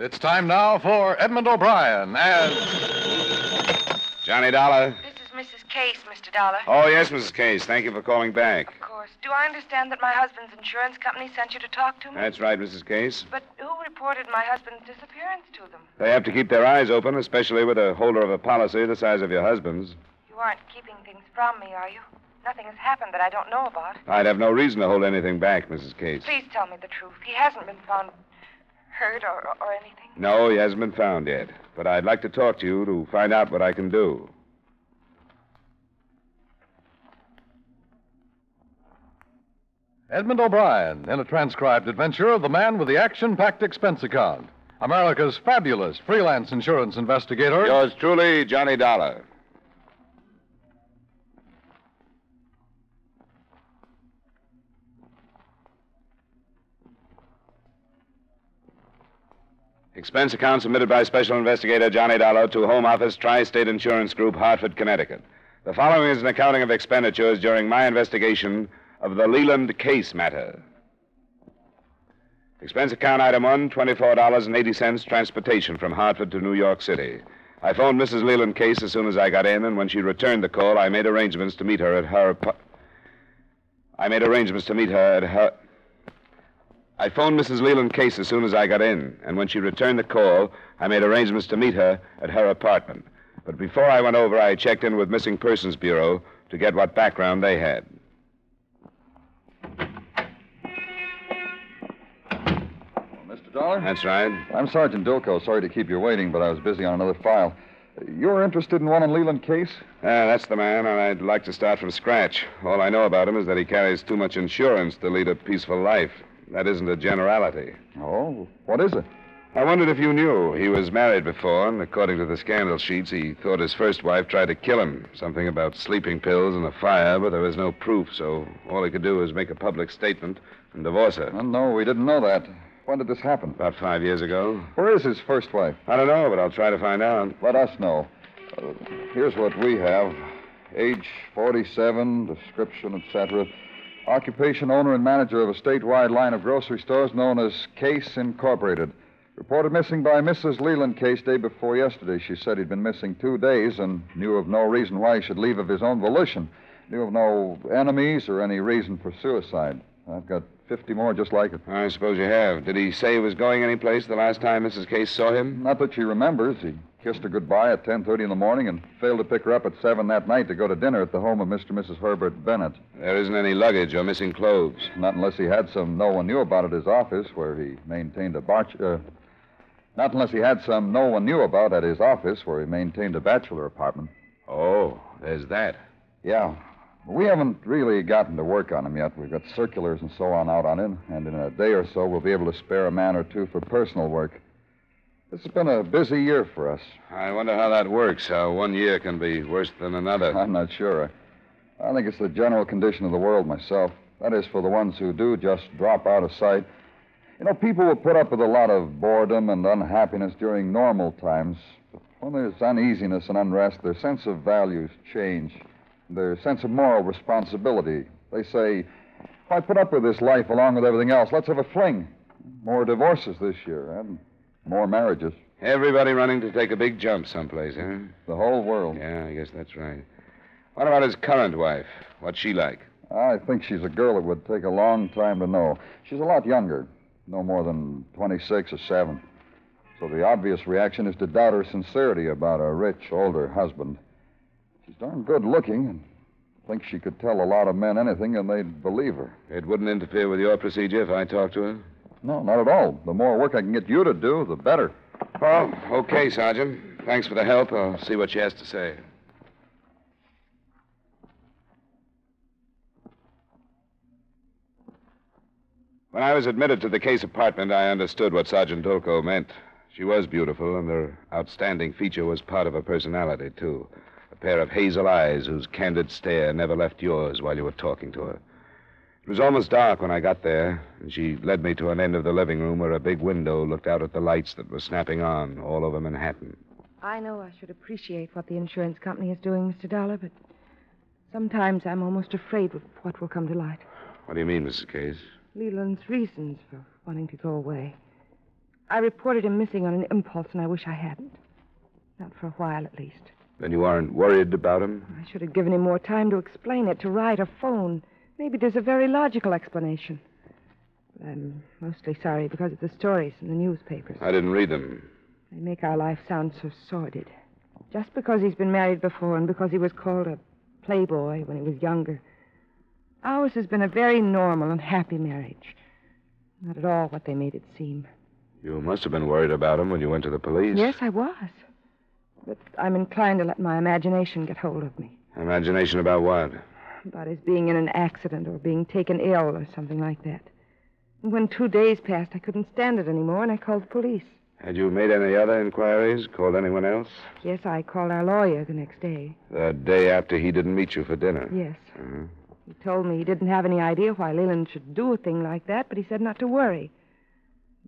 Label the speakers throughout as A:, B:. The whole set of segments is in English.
A: It's time now for Edmund O'Brien and.
B: Johnny Dollar.
C: This is Mrs. Case, Mr. Dollar.
B: Oh, yes, Mrs. Case. Thank you for calling back.
C: Of course. Do I understand that my husband's insurance company sent you to talk to me?
B: That's right, Mrs. Case.
C: But who reported my husband's disappearance to them?
B: They have to keep their eyes open, especially with a holder of a policy the size of your husband's.
C: You aren't keeping things from me, are you? Nothing has happened that I don't know about.
B: I'd have no reason to hold anything back, Mrs. Case.
C: Please tell me the truth. He hasn't been found hurt or, or anything.
B: No, he hasn't been found yet. But I'd like to talk to you to find out what I can do.
A: Edmund O'Brien in a transcribed adventure of the man with the action packed expense account. America's fabulous freelance insurance investigator.
B: Yours truly, Johnny Dollar. Expense account submitted by Special Investigator Johnny Dollar to Home Office Tri State Insurance Group, Hartford, Connecticut. The following is an accounting of expenditures during my investigation of the Leland case matter. Expense account item one $24.80 transportation from Hartford to New York City. I phoned Mrs. Leland Case as soon as I got in, and when she returned the call, I made arrangements to meet her at her. apo- I made arrangements to meet her at her. I phoned Mrs. Leland Case as soon as I got in, and when she returned the call, I made arrangements to meet her at her apartment. But before I went over, I checked in with Missing Persons Bureau to get what background they had.
D: Well, Mr. Dollar?
B: That's right.
D: I'm Sergeant Dilko. Sorry to keep you waiting, but I was busy on another file. You're interested in one in Leland case?
B: Ah, that's the man, and I'd like to start from scratch. All I know about him is that he carries too much insurance to lead a peaceful life. That isn't a generality.
D: Oh, what is it?
B: I wondered if you knew. He was married before, and according to the scandal sheets, he thought his first wife tried to kill him. Something about sleeping pills and a fire, but there was no proof, so all he could do was make a public statement and divorce her.
D: Oh, no, we didn't know that. When did this happen?
B: About five years ago.
D: Where is his first wife?
B: I don't know, but I'll try to find out.
D: Let us know. Uh, here's what we have age 47, description, etc. Occupation owner and manager of a statewide line of grocery stores known as Case Incorporated. Reported missing by Mrs. Leland Case day before yesterday. She said he'd been missing two days and knew of no reason why he should leave of his own volition. Knew of no enemies or any reason for suicide. I've got 50 more just like it.
B: I suppose you have. Did he say he was going anyplace the last time Mrs. Case saw him?
D: Not that she remembers. He kissed her goodbye at 10.30 in the morning and failed to pick her up at 7 that night to go to dinner at the home of Mr. and Mrs. Herbert Bennett.
B: There isn't any luggage or missing clothes.
D: Not unless he had some no one knew about at his office where he maintained a bach- uh, Not unless he had some no one knew about at his office where he maintained a bachelor apartment.
B: Oh, there's that.
D: Yeah. We haven't really gotten to work on him yet. We've got circulars and so on out on him, and in a day or so we'll be able to spare a man or two for personal work. This has been a busy year for us.
B: I wonder how that works, how one year can be worse than another.
D: I'm not sure. I think it's the general condition of the world myself. That is, for the ones who do just drop out of sight. You know, people will put up with a lot of boredom and unhappiness during normal times. But when there's uneasiness and unrest, their sense of values change. Their sense of moral responsibility. They say, why put up with this life along with everything else? Let's have a fling. More divorces this year and more marriages.
B: Everybody running to take a big jump someplace, huh?
D: The whole world.
B: Yeah, I guess that's right. What about his current wife? What's she like?
D: I think she's a girl it would take a long time to know. She's a lot younger, no more than 26 or 7. So the obvious reaction is to doubt her sincerity about a rich, older husband. She's darn good looking and thinks she could tell a lot of men anything and they'd believe her.
B: It wouldn't interfere with your procedure if I talked to her?
D: No, not at all. The more work I can get you to do, the better.
B: Well, okay, Sergeant. Thanks for the help. I'll see what she has to say. When I was admitted to the case apartment, I understood what Sergeant Dolko meant. She was beautiful, and her outstanding feature was part of her personality, too. A pair of hazel eyes whose candid stare never left yours while you were talking to her. It was almost dark when I got there, and she led me to an end of the living room where a big window looked out at the lights that were snapping on all over Manhattan.
C: I know I should appreciate what the insurance company is doing, Mr. Dollar, but sometimes I'm almost afraid of what will come to light.
B: What do you mean, Mrs. Case?
C: Leland's reasons for wanting to go away. I reported him missing on an impulse, and I wish I hadn't. Not for a while, at least.
B: Then you aren't worried about him?
C: I should have given him more time to explain it, to write or phone. Maybe there's a very logical explanation. But I'm mostly sorry because of the stories in the newspapers.
B: I didn't read them.
C: They make our life sound so sordid. Just because he's been married before and because he was called a playboy when he was younger. Ours has been a very normal and happy marriage. Not at all what they made it seem.
B: You must have been worried about him when you went to the police.
C: Yes, I was. But I'm inclined to let my imagination get hold of me.
B: Imagination about what?
C: About his being in an accident or being taken ill or something like that. And when two days passed, I couldn't stand it anymore, and I called the police.
B: Had you made any other inquiries? Called anyone else?
C: Yes, I called our lawyer the next day.
B: The day after he didn't meet you for dinner?
C: Yes.
B: Uh-huh.
C: He told me he didn't have any idea why Leland should do a thing like that, but he said not to worry.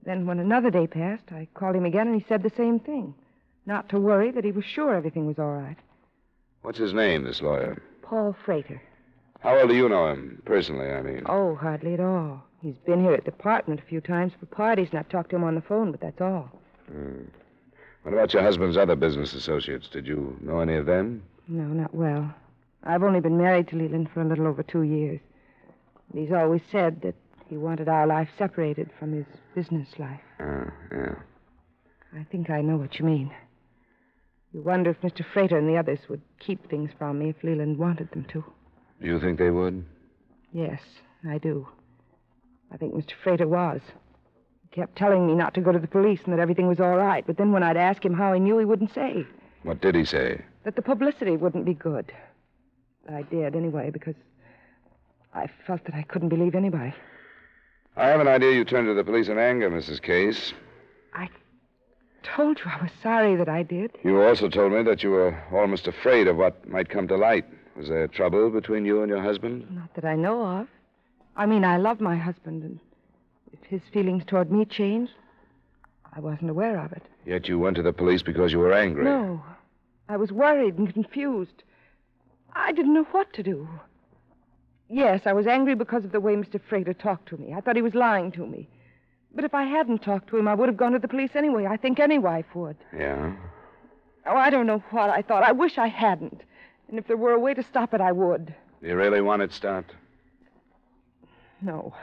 C: Then, when another day passed, I called him again, and he said the same thing. Not to worry, that he was sure everything was all right.
B: What's his name, this lawyer?
C: Paul Frater.
B: How well do you know him, personally, I mean?
C: Oh, hardly at all. He's been here at the department a few times for parties, and I've talked to him on the phone, but that's all.
B: Hmm. What about your husband's other business associates? Did you know any of them?
C: No, not well. I've only been married to Leland for a little over two years. He's always said that he wanted our life separated from his business life.
B: Uh, yeah.
C: I think I know what you mean. You wonder if Mr. Frater and the others would keep things from me if Leland wanted them to.
B: Do you think they would?
C: Yes, I do. I think Mr. Frater was. He kept telling me not to go to the police and that everything was all right, but then when I'd ask him how he knew, he wouldn't say.
B: What did he say?
C: That the publicity wouldn't be good. I did anyway, because I felt that I couldn't believe anybody.
B: I have an idea you turned to the police in anger, Mrs. Case.
C: I told you I was sorry that I did.
B: You also told me that you were almost afraid of what might come to light. Was there trouble between you and your husband?
C: Not that I know of. I mean, I love my husband, and if his feelings toward me changed, I wasn't aware of it.
B: Yet you went to the police because you were angry.
C: No. I was worried and confused. I didn't know what to do. Yes, I was angry because of the way Mr. Frater talked to me. I thought he was lying to me. But if I hadn't talked to him, I would have gone to the police anyway. I think any wife would.
B: Yeah?
C: Oh, I don't know what I thought. I wish I hadn't. And if there were a way to stop it, I would.
B: Do you really want it stopped?
C: No.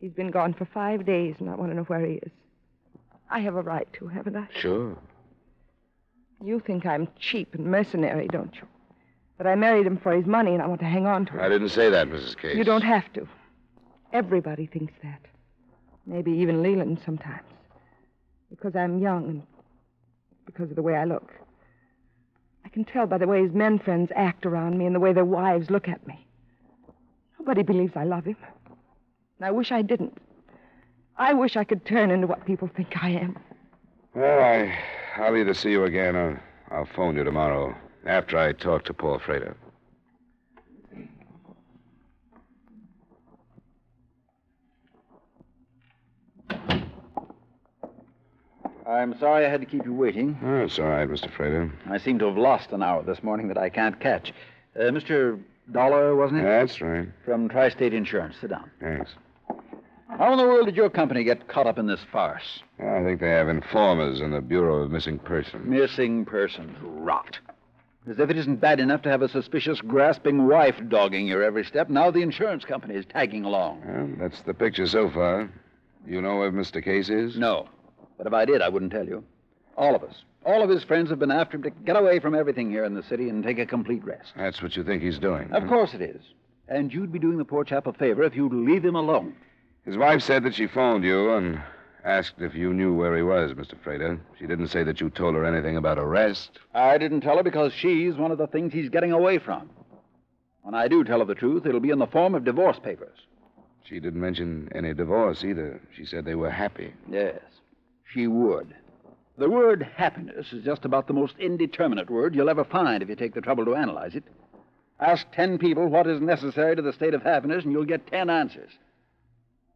C: He's been gone for five days, and I want to know where he is. I have a right to, haven't I?
B: Sure.
C: You think I'm cheap and mercenary, don't you? That I married him for his money and I want to hang on to it.
B: I didn't say that, Mrs. Case.
C: You don't have to. Everybody thinks that. Maybe even Leland sometimes. Because I'm young and because of the way I look. I can tell by the way his men friends act around me and the way their wives look at me. Nobody believes I love him. And I wish I didn't. I wish I could turn into what people think I am.
B: Well, I, I'll either see you again or I'll phone you tomorrow after I talk to Paul Frater.
E: I'm sorry I had to keep you waiting.
B: Oh, it's all right, Mr. Frater.
E: I seem to have lost an hour this morning that I can't catch. Uh, Mr. Dollar, wasn't it?
B: That's right.
E: From Tri State Insurance. Sit down.
B: Thanks.
E: How in the world did your company get caught up in this farce?
B: I think they have informers in the Bureau of Missing Persons.
E: Missing persons. Rot. As if it isn't bad enough to have a suspicious, grasping wife dogging your every step, now the insurance company is tagging along.
B: Well, that's the picture so far. You know where Mr. Case is?
E: No. But if I did, I wouldn't tell you. All of us. All of his friends have been after him to get away from everything here in the city and take a complete rest.
B: That's what you think he's doing.
E: Of
B: huh?
E: course it is. And you'd be doing the poor chap a favor if you'd leave him alone.
B: His wife said that she phoned you and asked if you knew where he was, Mr. Frater. She didn't say that you told her anything about arrest.
E: I didn't tell her because she's one of the things he's getting away from. When I do tell her the truth, it'll be in the form of divorce papers.
B: She didn't mention any divorce either. She said they were happy.
E: Yes, she would. The word happiness is just about the most indeterminate word you'll ever find if you take the trouble to analyze it. Ask ten people what is necessary to the state of happiness, and you'll get ten answers.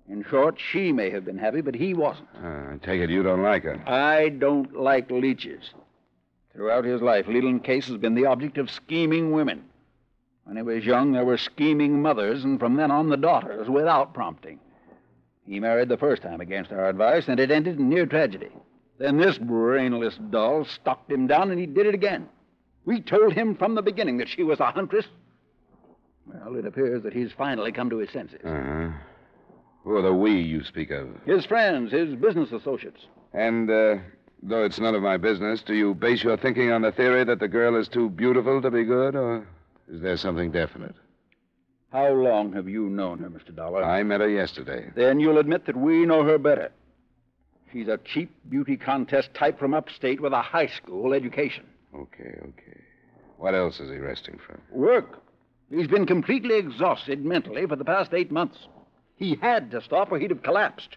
E: In short, she may have been happy, but he wasn't.
B: Uh, I take it you don't like her.
E: I don't like leeches. Throughout his life, Leland Case has been the object of scheming women. When he was young, there were scheming mothers, and from then on, the daughters, without prompting. He married the first time against our advice, and it ended in near tragedy. Then this brainless doll stalked him down, and he did it again. We told him from the beginning that she was a huntress. Well, it appears that he's finally come to his senses.
B: Uh huh. Who are the we you speak of?
E: His friends, his business associates.
B: And, uh, though it's none of my business, do you base your thinking on the theory that the girl is too beautiful to be good, or is there something definite?
E: How long have you known her, Mr. Dollar?
B: I met her yesterday.
E: Then you'll admit that we know her better. She's a cheap beauty contest type from upstate with a high school education.
B: Okay, okay. What else is he resting from?
E: Work. He's been completely exhausted mentally for the past eight months. He had to stop or he'd have collapsed.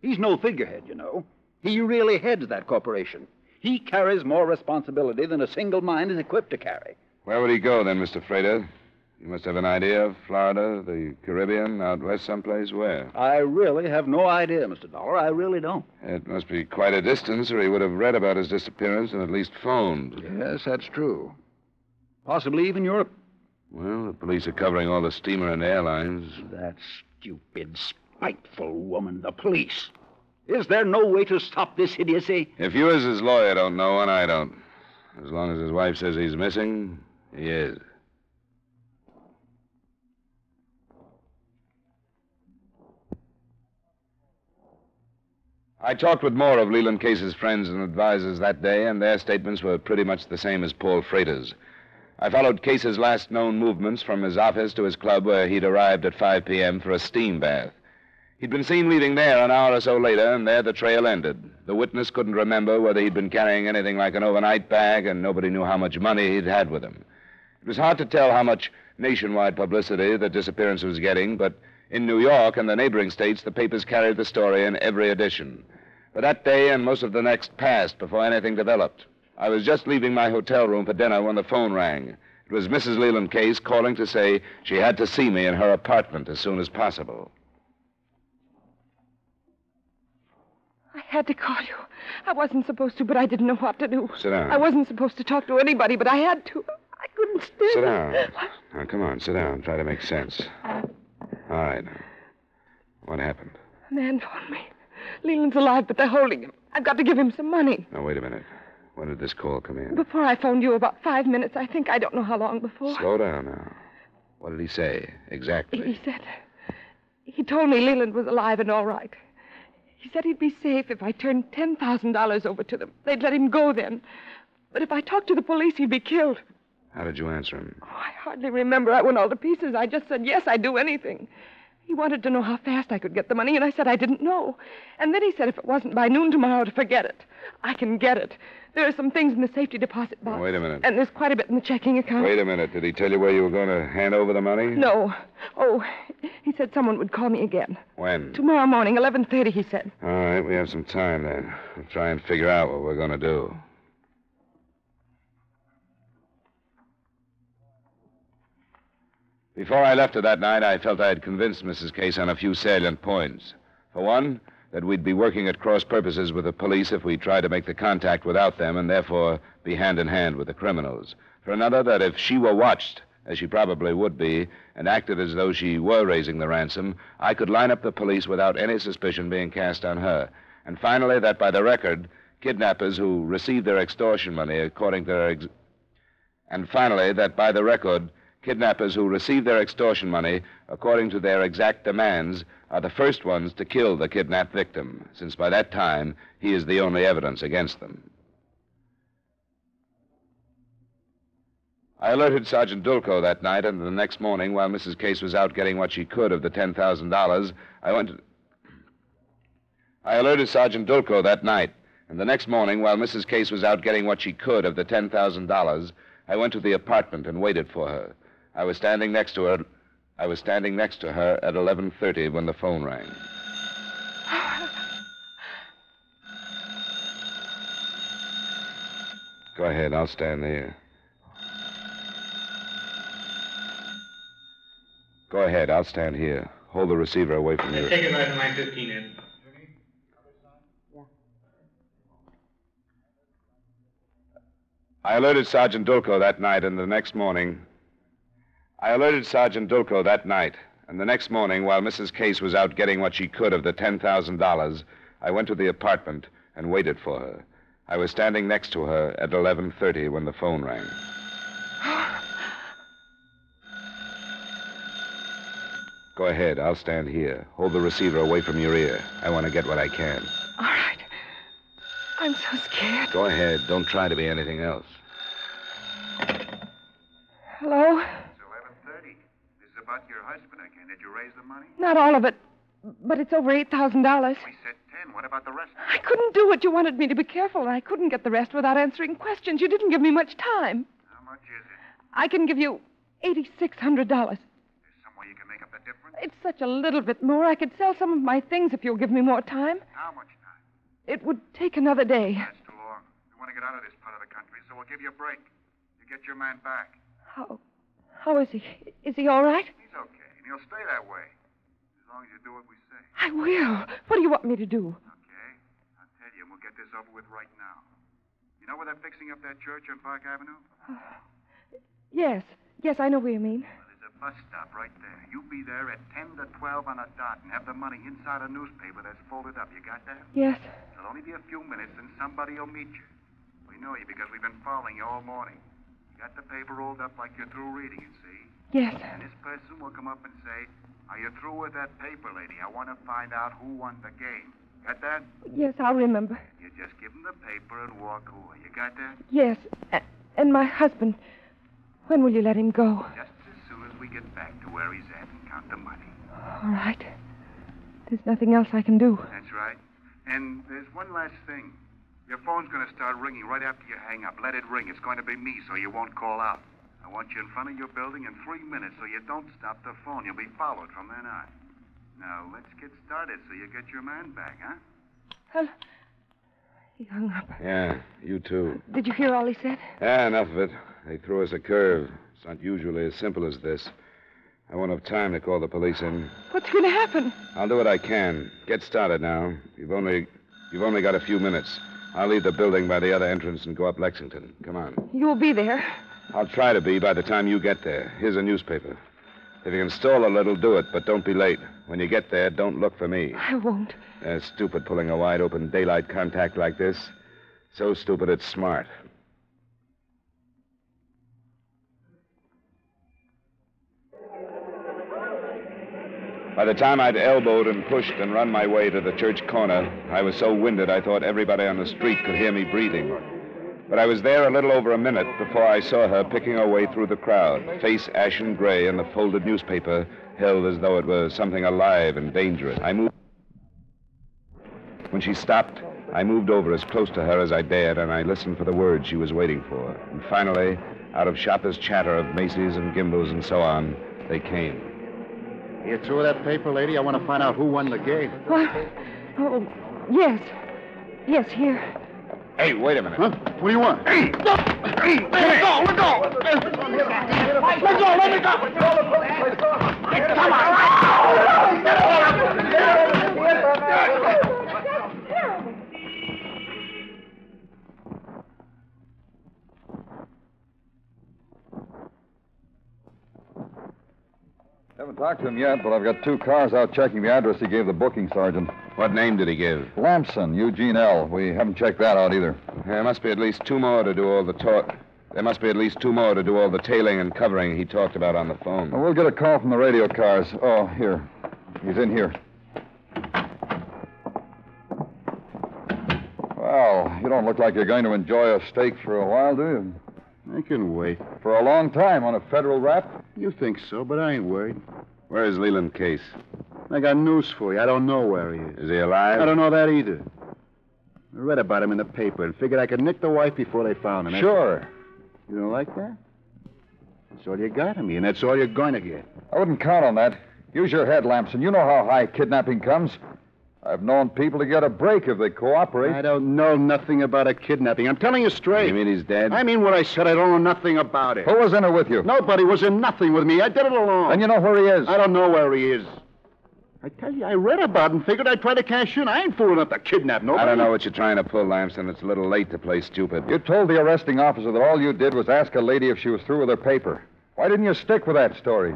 E: He's no figurehead, you know. He really heads that corporation. He carries more responsibility than a single mind is equipped to carry.
B: Where would he go then, Mr. Frater? You must have an idea of Florida, the Caribbean, out west someplace. Where?
E: I really have no idea, Mr. Dollar. I really don't.
B: It must be quite a distance, or he would have read about his disappearance and at least phoned.
E: Yes, that's true. Possibly even Europe.
B: Well, the police are covering all the steamer and airlines.
E: That stupid, spiteful woman, the police. Is there no way to stop this idiocy?
B: If you, as his lawyer, don't know, and I don't. As long as his wife says he's missing, he is. I talked with more of Leland Case's friends and advisors that day, and their statements were pretty much the same as Paul Frater's. I followed Case's last known movements from his office to his club where he'd arrived at 5 p.m. for a steam bath. He'd been seen leaving there an hour or so later, and there the trail ended. The witness couldn't remember whether he'd been carrying anything like an overnight bag, and nobody knew how much money he'd had with him. It was hard to tell how much nationwide publicity the disappearance was getting, but in New York and the neighboring states, the papers carried the story in every edition. But that day and most of the next passed before anything developed. I was just leaving my hotel room for dinner when the phone rang. It was Mrs. Leland Case calling to say she had to see me in her apartment as soon as possible.
C: I had to call you. I wasn't supposed to, but I didn't know what to do.
B: Sit down.
C: I wasn't supposed to talk to anybody, but I had to. I couldn't stand
B: Sit
C: it.
B: down. Now, come on, sit down. Try to make sense. Uh, All right. What happened?
C: A man phoned me. Leland's alive, but they're holding him. I've got to give him some money.
B: Now, wait a minute. When did this call come in?
C: Before I phoned you, about five minutes, I think. I don't know how long before.
B: Slow down now. What did he say exactly?
C: He said. He told me Leland was alive and all right. He said he'd be safe if I turned $10,000 over to them. They'd let him go then. But if I talked to the police, he'd be killed.
B: How did you answer him?
C: Oh, I hardly remember. I went all to pieces. I just said, yes, I'd do anything. He wanted to know how fast I could get the money, and I said I didn't know. And then he said if it wasn't by noon tomorrow, to forget it. I can get it. There are some things in the safety deposit box.
B: Wait a minute.
C: And there's quite a bit in the checking account.
B: Wait a minute. Did he tell you where you were going to hand over the money?
C: No. Oh, he said someone would call me again.
B: When?
C: Tomorrow morning, 11.30, he said.
B: All right, we have some time then. We'll try and figure out what we're going to do. Before I left her that night, I felt I had convinced Mrs. Case on a few salient points. For one, that we'd be working at cross purposes with the police if we tried to make the contact without them and therefore be hand in hand with the criminals. For another, that if she were watched, as she probably would be, and acted as though she were raising the ransom, I could line up the police without any suspicion being cast on her. And finally, that by the record, kidnappers who received their extortion money according to their. Ex- and finally, that by the record, kidnappers who receive their extortion money according to their exact demands are the first ones to kill the kidnapped victim, since by that time he is the only evidence against them. I alerted Sergeant Dulco that night, and the next morning, while Mrs. Case was out getting what she could of the $10,000, I went to. I alerted Sergeant Dulco that night, and the next morning, while Mrs. Case was out getting what she could of the $10,000, I went to the apartment and waited for her. I was standing next to her. I was standing next to her at 11:30 when the phone rang. Go ahead, I'll stand here. Go ahead, I'll stand here. Hold the receiver away from you.
F: Take it right to line 15 in.
B: I alerted Sergeant Dulco that night, and the next morning. I alerted Sergeant Dulco that night, And the next morning, while Mrs. Case was out getting what she could of the $10,000, I went to the apartment and waited for her. I was standing next to her at 11:30 when the phone rang. Go ahead. I'll stand here. Hold the receiver away from your ear. I want to get what I can.
C: All right. I'm so scared.
B: Go ahead. Don't try to be anything else.
C: Hello?
F: It's 11.30. This is about your husband again. Did you raise the money?
C: Not all of it, but it's over $8,000.
F: We said 10. What about the rest?
C: I couldn't do it. You wanted me to be careful, and I couldn't get the rest without answering questions. You didn't give me much time.
F: How much is it?
C: I can give you $8,600.
F: There's some way you can make up the difference?
C: It's such a little bit more. I could sell some of my things if you'll give me more time.
F: How much time?
C: It would take another day.
F: That's too long. We want to get out of this part of the country, so we'll give you a break. You get your man back.
C: How, how is he? Is he all right?
F: He's okay, and he'll stay that way. As long as you do what we say.
C: I will. What do you want me to do?
F: Okay? I'll tell you, and we'll get this over with right now. You know where they're fixing up that church on Park Avenue?
C: Yes. Yes, I know where you mean.
F: Well, there's a bus stop right there. You be there at 10 to 12 on a dot and have the money inside a newspaper that's folded up. You got that?
C: Yes.
F: It'll only be a few minutes, and somebody will meet you. We know you because we've been following you all morning. Got the paper rolled up like you're through reading it, see?
C: Yes.
F: And this person will come up and say, Are you through with that paper, lady? I want to find out who won the game. Got that?
C: Yes, I'll remember.
F: You just give him the paper and walk away. You got that?
C: Yes. A- and my husband. When will you let him go?
F: Just as soon as we get back to where he's at and count the money.
C: All right. There's nothing else I can do.
F: That's right. And there's one last thing. Your phone's going to start ringing right after you hang up. Let it ring. It's going to be me, so you won't call out. I want you in front of your building in three minutes, so you don't stop the phone. You'll be followed from then on. Now, let's get started so you get your man back, huh?
C: Well, he hung up.
B: Yeah, you too.
C: Did you hear all he said?
B: Yeah, enough of it. They threw us a curve. It's not usually as simple as this. I won't have time to call the police in.
C: What's going to happen?
B: I'll do what I can. Get started now. You've only you've only got a few minutes. I'll leave the building by the other entrance and go up Lexington. Come on.
C: You'll be there.
B: I'll try to be by the time you get there. Here's a newspaper. If you can stall a little, do it, but don't be late. When you get there, don't look for me.
C: I won't.
B: That's stupid pulling a wide open daylight contact like this. So stupid it's smart. By the time I'd elbowed and pushed and run my way to the church corner, I was so winded I thought everybody on the street could hear me breathing. But I was there a little over a minute before I saw her picking her way through the crowd, face ashen gray and the folded newspaper held as though it were something alive and dangerous. I moved. When she stopped, I moved over as close to her as I dared, and I listened for the words she was waiting for. And finally, out of shoppers' chatter of Macy's and Gimbel's and so on, they came.
G: You through that paper, lady? I want to find out who won the game.
C: What? Oh, yes. Yes, here.
B: Hey, wait a minute.
G: Huh? What do you want? Hey! Let go! Let go! Let go! Let me go! Come on!
D: Haven't talked to him yet, but I've got two cars out checking the address he gave the booking sergeant.
B: What name did he give?
D: Lamson, Eugene L. We haven't checked that out either.
B: There must be at least two more to do all the talk. There must be at least two more to do all the tailing and covering he talked about on the phone.
D: Well, we'll get a call from the radio cars. Oh, here. He's in here. Well, you don't look like you're going to enjoy a steak for a while, do you?
G: I can wait.
D: For a long time on a federal rap?
G: You think so, but I ain't worried.
B: Where is Leland Case?
G: I got news for you. I don't know where he is.
B: Is he alive?
G: I don't know that either. I read about him in the paper and figured I could nick the wife before they found him. That's-
D: Sure.
G: You don't like that? That's all you got of me, and that's all you're going to get.
D: I wouldn't count on that. Use your head, Lamson. You know how high kidnapping comes. I've known people to get a break if they cooperate.
G: I don't know nothing about a kidnapping. I'm telling you straight.
B: You mean he's dead?
G: I mean what I said. I don't know nothing about it.
D: Who was in it with you?
G: Nobody was in nothing with me. I did it alone.
D: And you know where he is?
G: I don't know where he is. I tell you, I read about it and figured I'd try to cash in. I ain't fool enough to kidnap nobody.
B: I don't know what you're trying to pull, Lamson. It's a little late to play stupid.
D: You told the arresting officer that all you did was ask a lady if she was through with her paper. Why didn't you stick with that story?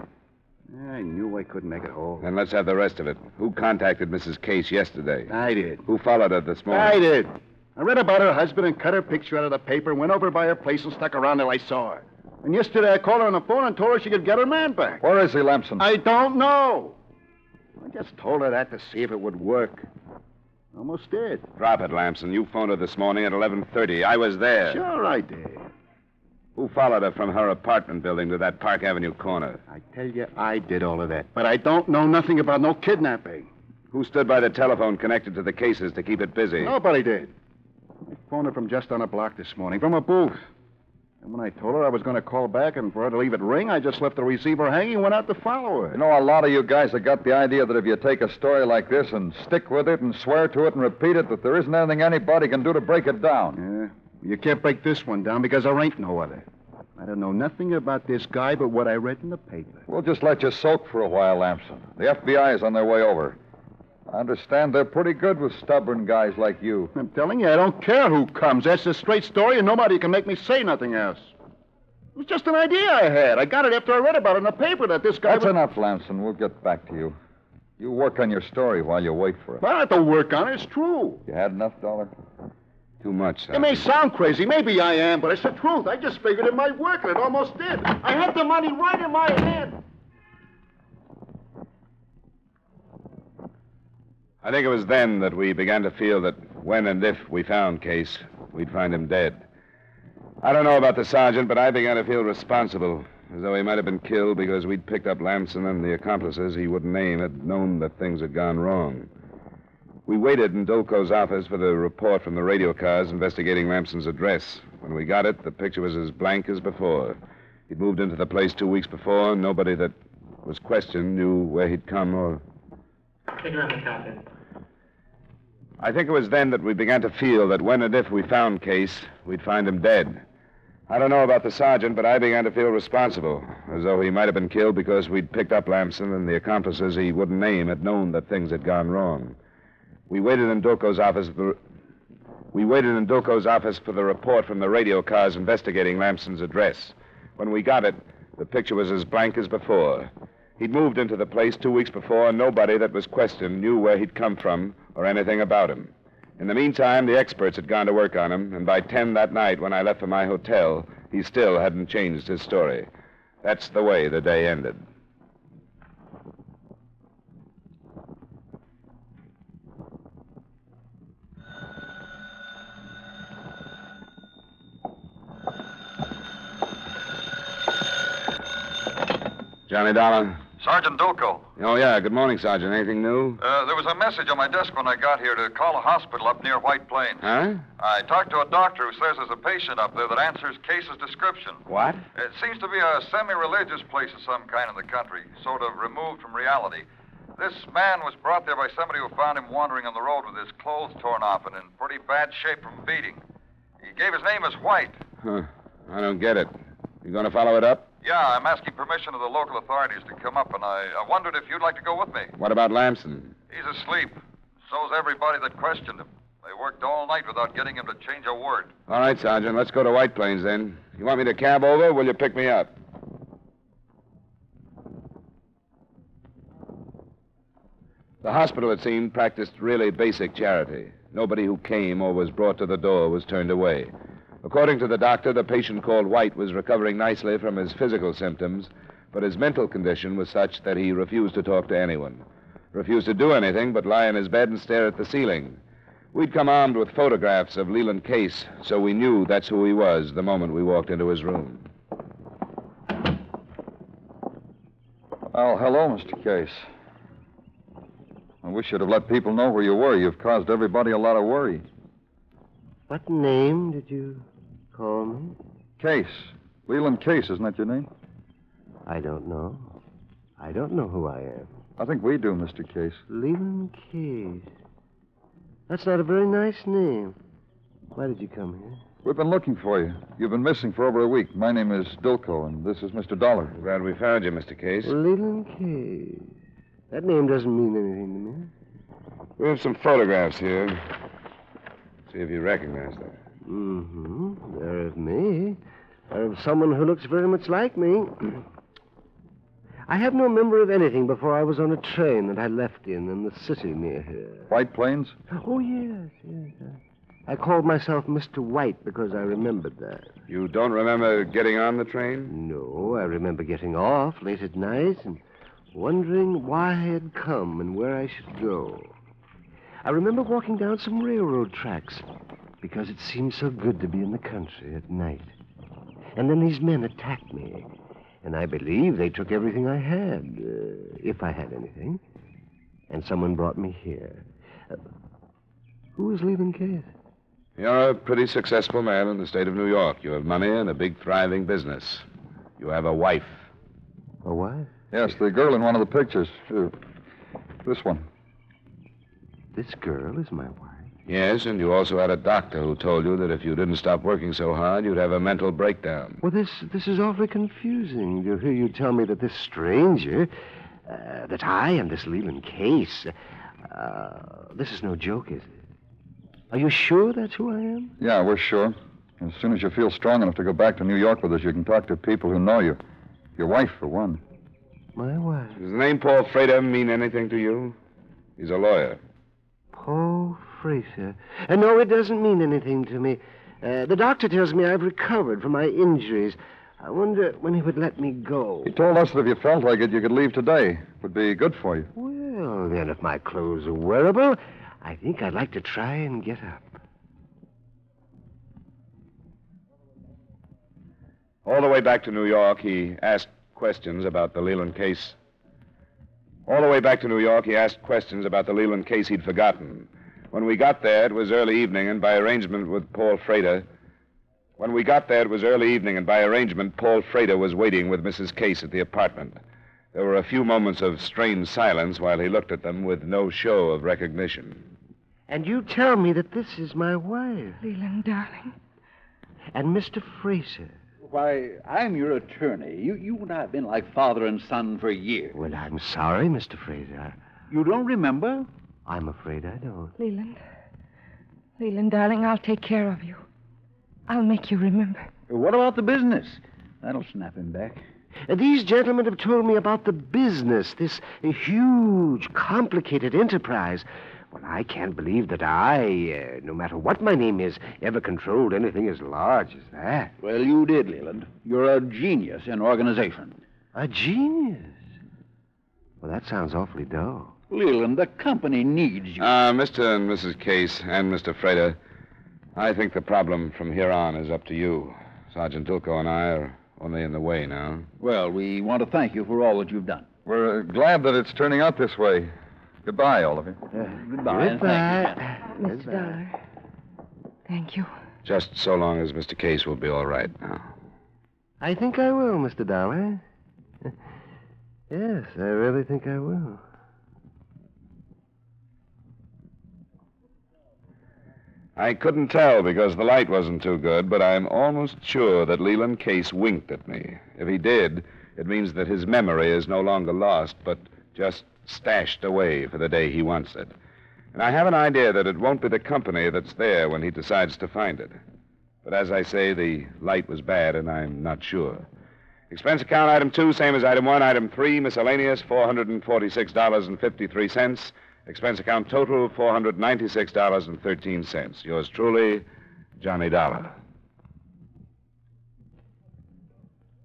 F: I knew I couldn't make it whole.
B: Then let's have the rest of it. Who contacted Mrs. Case yesterday?
F: I did.
B: Who followed her this morning?
F: I did. I read about her husband and cut her picture out of the paper, went over by her place and stuck around till I saw her. And yesterday I called her on the phone and told her she could get her man back.
D: Where is he, Lamson?
F: I don't know. I just told her that to see if it would work. Almost did.
B: Drop it, Lamson. You phoned her this morning at 11.30. I was there.
F: Sure I did.
B: Who followed her from her apartment building to that Park Avenue corner?
F: I tell you, I did all of that. But I don't know nothing about no kidnapping.
B: Who stood by the telephone connected to the cases to keep it busy?
F: Nobody did. I phoned her from just on a block this morning, from a booth. And when I told her I was going to call back and for her to leave it ring, I just left the receiver hanging and went out to follow her.
D: You know, a lot of you guys have got the idea that if you take a story like this and stick with it and swear to it and repeat it, that there isn't anything anybody can do to break it down.
F: Yeah. You can't break this one down because there ain't no other. I don't know nothing about this guy but what I read in the paper.
D: We'll just let you soak for a while, Lamson. The FBI is on their way over. I understand they're pretty good with stubborn guys like you.
F: I'm telling you, I don't care who comes. That's the straight story, and nobody can make me say nothing else. It was just an idea I had. I got it after I read about it in the paper that this guy.
D: That's
F: was...
D: enough, Lamson. We'll get back to you. You work on your story while you wait for it.
F: I don't have to work on it. It's true.
D: You had enough, Dollar?
B: Too much,
F: It may sound crazy. Maybe I am, but it's the truth. I just figured it might work, and it almost did. I had the money right in my hand.
B: I think it was then that we began to feel that when and if we found Case, we'd find him dead. I don't know about the sergeant, but I began to feel responsible, as though he might have been killed because we'd picked up Lamson and the accomplices he wouldn't name had known that things had gone wrong. We waited in Dolko's office for the report from the radio cars investigating Lamson's address. When we got it, the picture was as blank as before. He'd moved into the place two weeks before, and nobody that was questioned knew where he'd come or
H: Take another copy.
B: I think it was then that we began to feel that when and if we found Case, we'd find him dead. I don't know about the sergeant, but I began to feel responsible, as though he might have been killed because we'd picked up Lamson and the accomplices he wouldn't name had known that things had gone wrong. We waited in Doko's office for we waited in Dolko's office for the report from the radio cars investigating Lamson's address. When we got it, the picture was as blank as before. He'd moved into the place two weeks before, and nobody that was questioned knew where he'd come from or anything about him. In the meantime, the experts had gone to work on him, and by 10 that night, when I left for my hotel, he still hadn't changed his story. That's the way the day ended. Johnny Dollar.
A: Sergeant Dolko.
B: Oh, yeah. Good morning, Sergeant. Anything new?
A: Uh, there was a message on my desk when I got here to call a hospital up near White Plains.
B: Huh?
A: I talked to a doctor who says there's a patient up there that answers Case's description.
B: What?
A: It seems to be a semi religious place of some kind in the country, sort of removed from reality. This man was brought there by somebody who found him wandering on the road with his clothes torn off and in pretty bad shape from beating. He gave his name as White.
B: Huh. I don't get it. You going to follow it up?
A: Yeah, I'm asking permission of the local authorities to come up, and I, I wondered if you'd like to go with me.
B: What about Lamson?
A: He's asleep. So's everybody that questioned him. They worked all night without getting him to change a word.
B: All right, Sergeant. Let's go to White Plains then. You want me to cab over? Will you pick me up? The hospital, it seemed, practiced really basic charity. Nobody who came or was brought to the door was turned away. According to the doctor, the patient called White was recovering nicely from his physical symptoms, but his mental condition was such that he refused to talk to anyone, refused to do anything but lie in his bed and stare at the ceiling. We'd come armed with photographs of Leland Case, so we knew that's who he was the moment we walked into his room.
D: Well, hello, Mr. Case. I wish you'd have let people know where you were. You've caused everybody a lot of worry.
H: What name did you call me?
D: Case. Leland Case, isn't that your name?
H: I don't know. I don't know who I am.
D: I think we do, Mr. Case.
H: Leland Case. That's not a very nice name. Why did you come here?
D: We've been looking for you. You've been missing for over a week. My name is Dilko, and this is Mr. Dollar.
B: Glad we found you, Mr. Case.
H: Leland Case. That name doesn't mean anything to me.
B: We have some photographs here. See if you recognize that.
H: Mm-hmm. They're of me. They're of someone who looks very much like me. I have no memory of anything before I was on a train that I left in in the city near here.
D: White Plains?
H: Oh, yes, yes. I called myself Mr. White because I remembered that.
B: You don't remember getting on the train?
H: No, I remember getting off late at night and wondering why I had come and where I should go. I remember walking down some railroad tracks because it seemed so good to be in the country at night. And then these men attacked me, and I believe they took everything I had, uh, if I had anything. And someone brought me here. Uh, who is Leland Case?
B: You're a pretty successful man in the state of New York. You have money and a big, thriving business. You have a wife.
H: A wife?
D: Yes, the girl in one of the pictures. Uh, this one.
H: This girl is my wife.
B: Yes, and you also had a doctor who told you that if you didn't stop working so hard, you'd have a mental breakdown.
H: Well, this this is awfully confusing to hear you tell me that this stranger, uh, that I am this Leland Case. Uh, this is no joke, is it? Are you sure that's who I am?
D: Yeah, we're sure. As soon as you feel strong enough to go back to New York with us, you can talk to people who know you. Your wife, for one.
H: My wife.
B: Does the name Paul Frater mean anything to you? He's a lawyer.
H: Paul Fraser. Uh, no, it doesn't mean anything to me. Uh, the doctor tells me I've recovered from my injuries. I wonder when he would let me go.
D: He told us that if you felt like it, you could leave today. Would be good for you.
H: Well, then, if my clothes are wearable, I think I'd like to try and get up.
B: All the way back to New York, he asked questions about the Leland case. All the way back to New York, he asked questions about the Leland case he'd forgotten. When we got there, it was early evening, and by arrangement with Paul Frater. When we got there, it was early evening, and by arrangement, Paul Frater was waiting with Mrs. Case at the apartment. There were a few moments of strained silence while he looked at them with no show of recognition.
H: And you tell me that this is my wife.
C: Leland, darling.
H: And Mr. Fraser.
E: Why, I'm your attorney. You, you and I have been like father and son for years.
H: Well, I'm sorry, Mr. Fraser.
E: You don't remember?
H: I'm afraid I don't.
C: Leland. Leland, darling, I'll take care of you. I'll make you remember.
E: What about the business? That'll snap him back.
H: Uh, These gentlemen have told me about the business, this uh, huge, complicated enterprise. Well, I can't believe that I, uh, no matter what my name is, ever controlled anything as large as that.
E: Well, you did, Leland. You're a genius in organization.
H: A genius. Well, that sounds awfully dull.
E: Leland, the company needs you.
B: Uh, Mr. and Mrs. Case and Mr. Frater, I think the problem from here on is up to you. Sergeant Dilko and I are only in the way now.
E: well, we want to thank you for all that you've done.
D: We're uh, glad that it's turning out this way. Goodbye, all of you.
E: Goodbye. and thank you.
C: Mr. Dollar. Thank you.
B: Just so long as Mr. Case will be all right now.
H: I think I will, Mr. Dollar. yes, I really think I will.
B: I couldn't tell because the light wasn't too good, but I'm almost sure that Leland Case winked at me. If he did, it means that his memory is no longer lost, but just stashed away for the day he wants it. And I have an idea that it won't be the company that's there when he decides to find it. But as I say, the light was bad, and I'm not sure. Expense account item two, same as item one. Item three, miscellaneous, $446.53. Expense account total, $496.13. Yours truly, Johnny Dollar.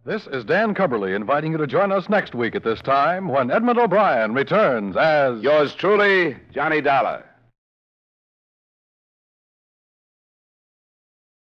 I: This is Dan Cubberly inviting you to join us next week at this time when Edmund O'Brien returns as.
B: Yours truly, Johnny Dollar.